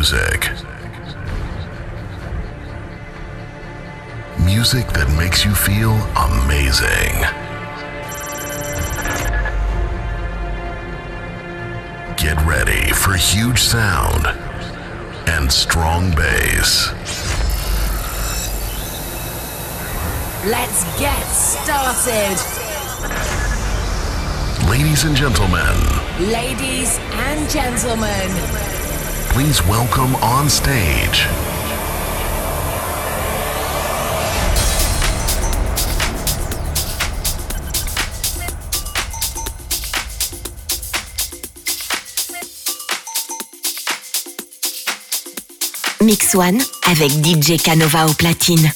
music. Music that makes you feel amazing. Get ready for huge sound and strong bass. Let's get started. Ladies and gentlemen, Ladies and gentlemen, please welcome on stage Mix One avec DJ Canova au platine.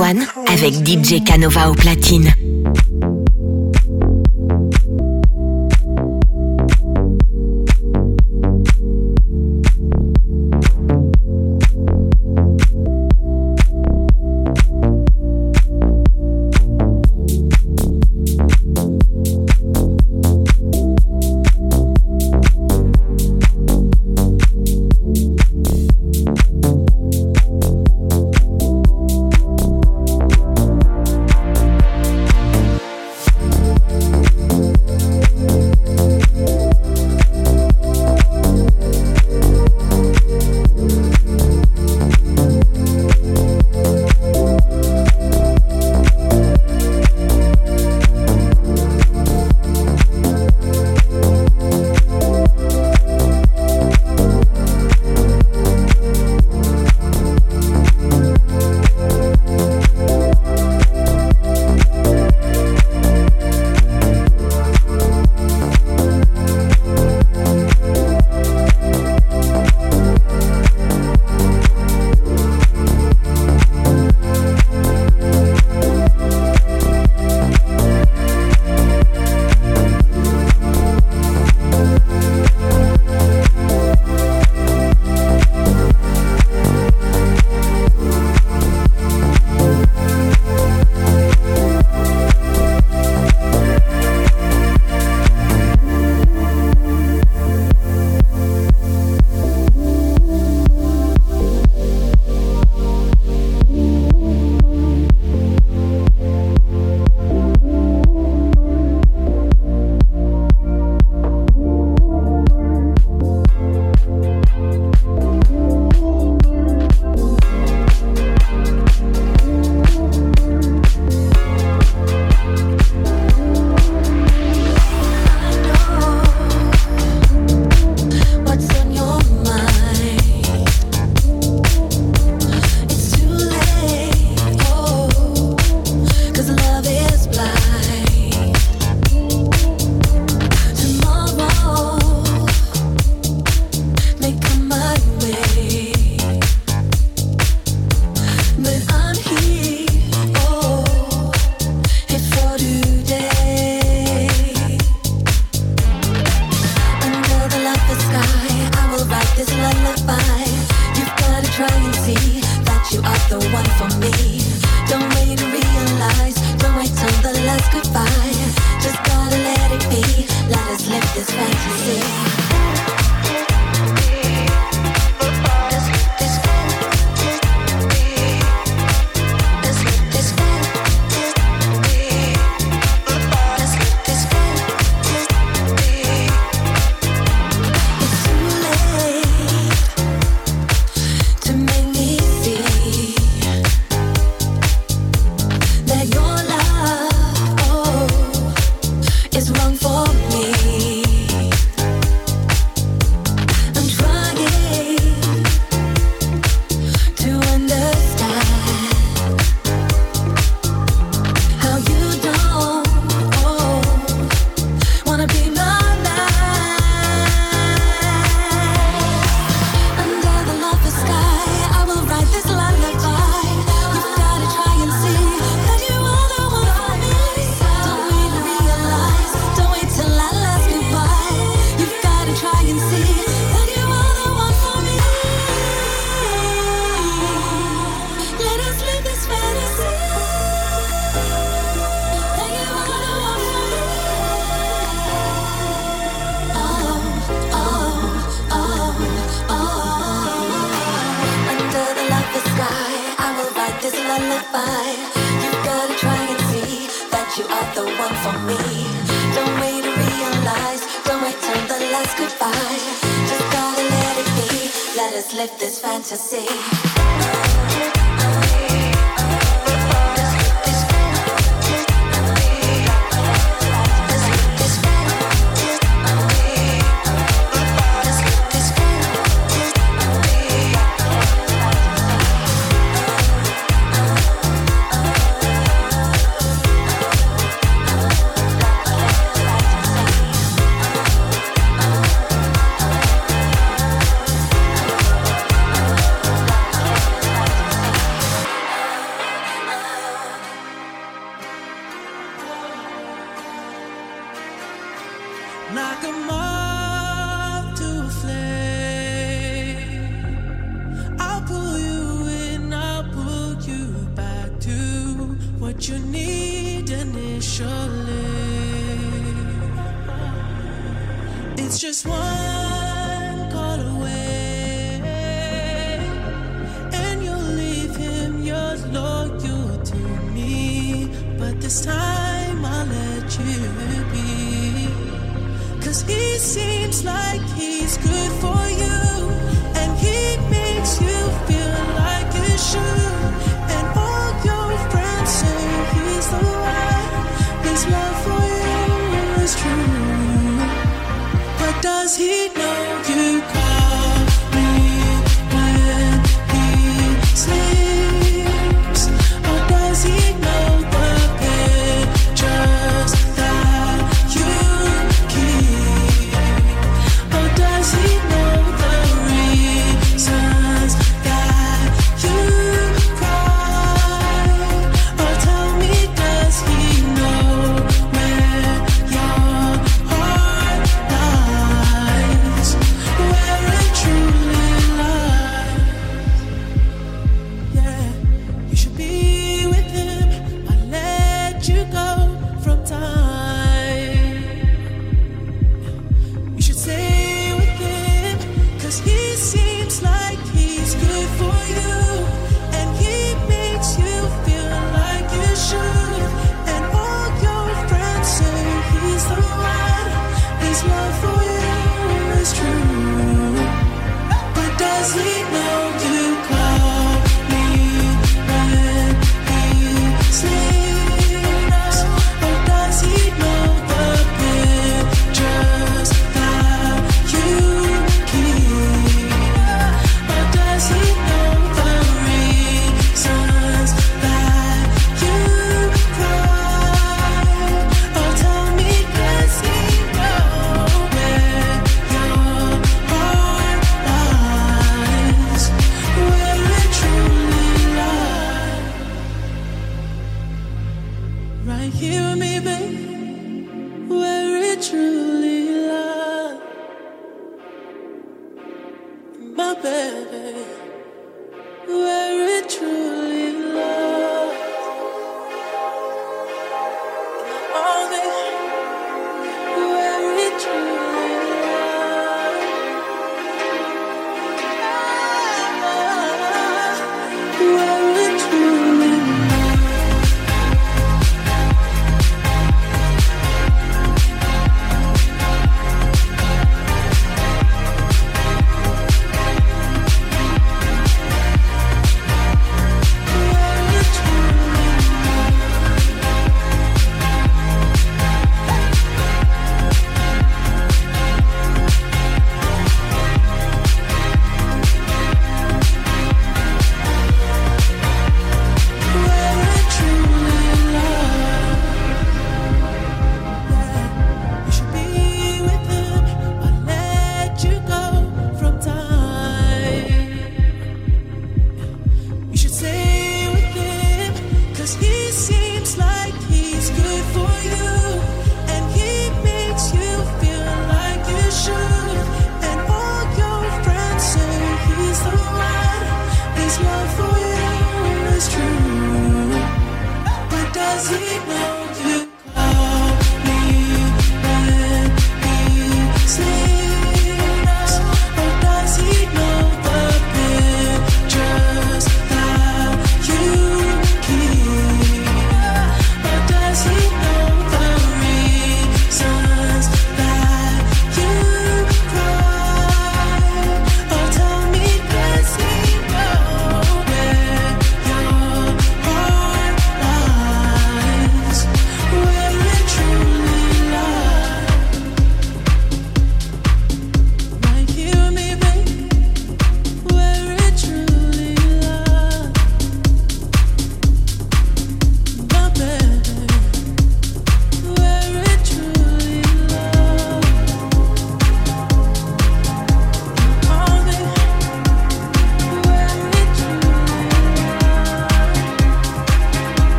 Avec DJ Canova au platine.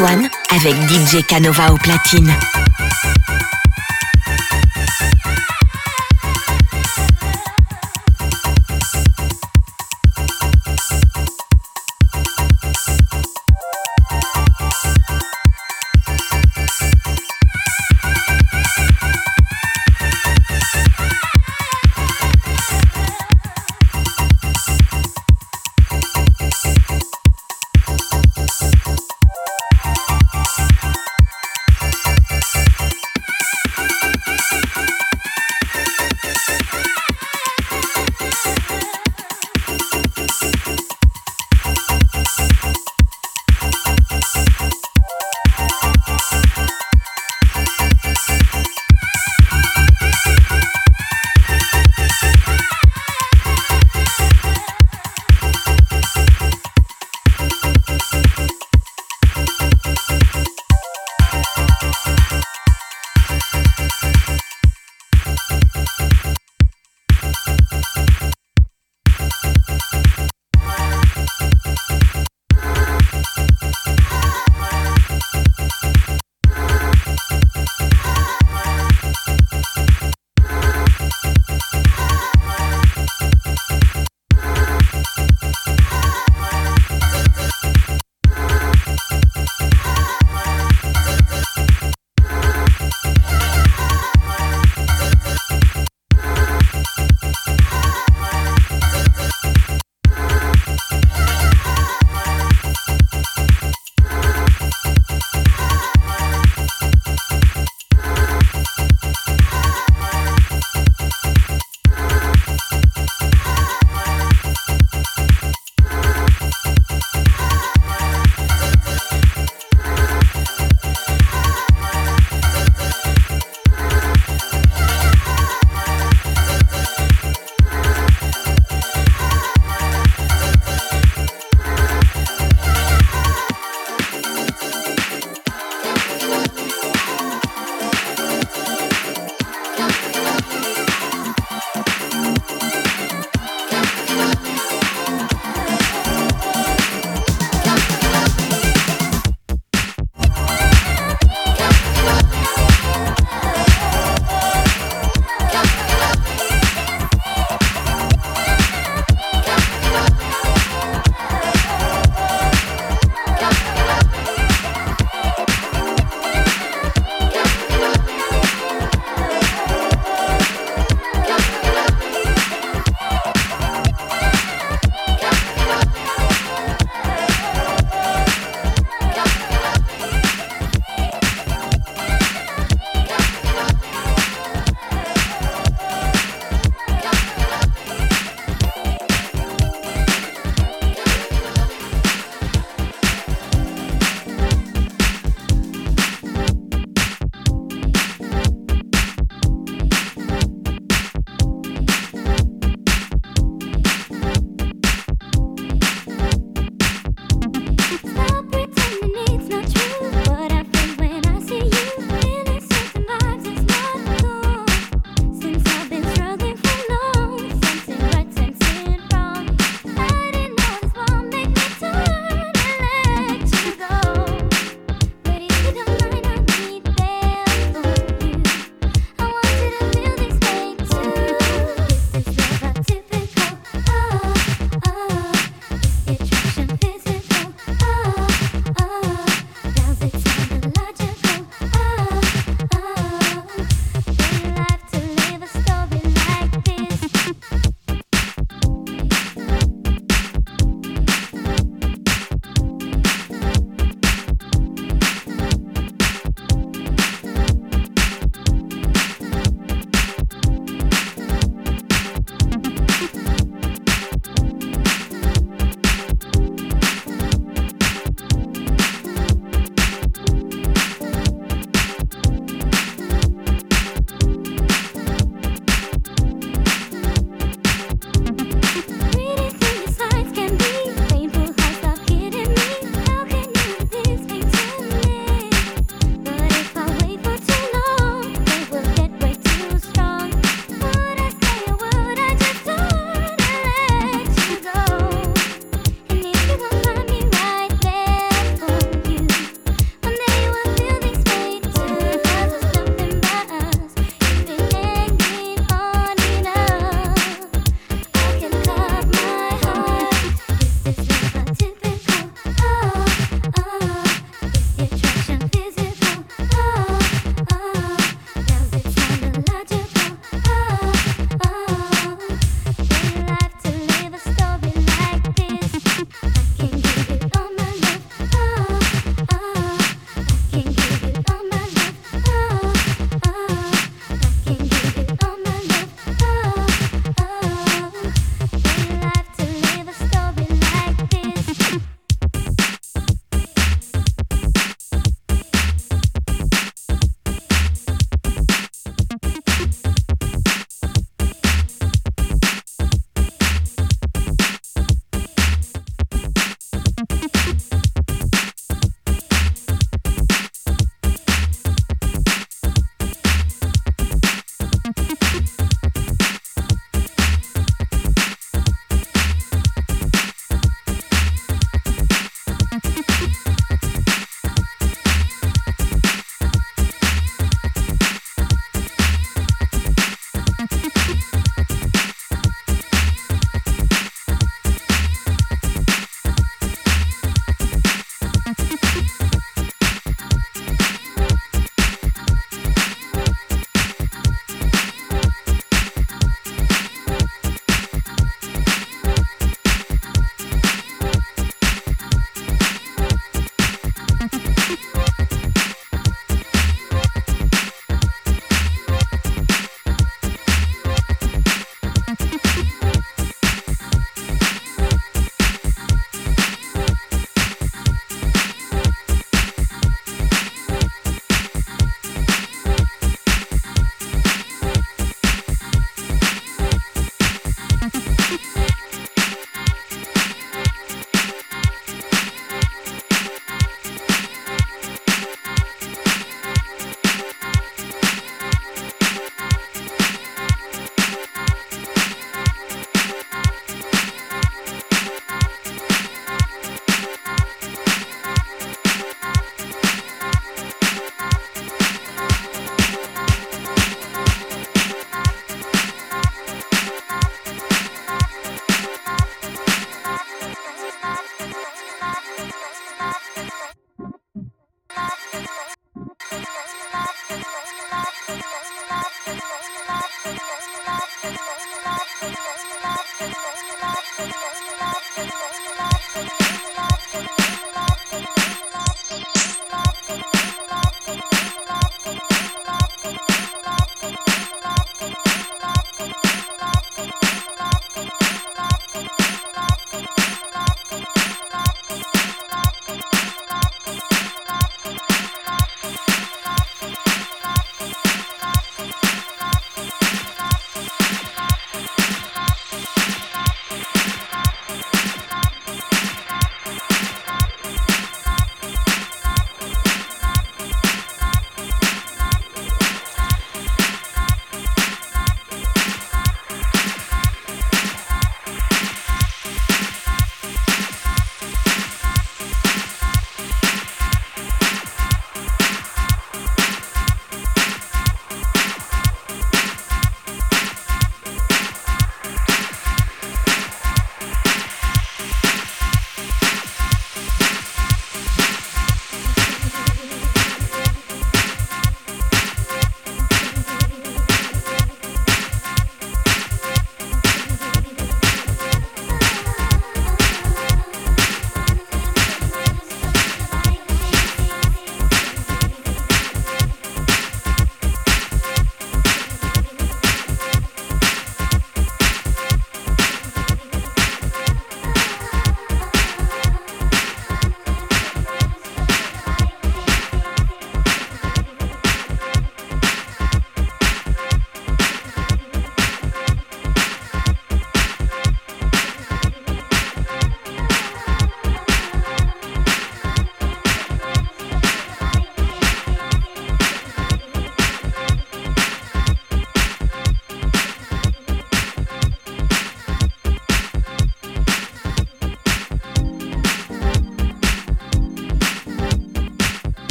One avec DJ Canova au platine.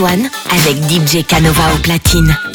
One avec DJ Canova au platine.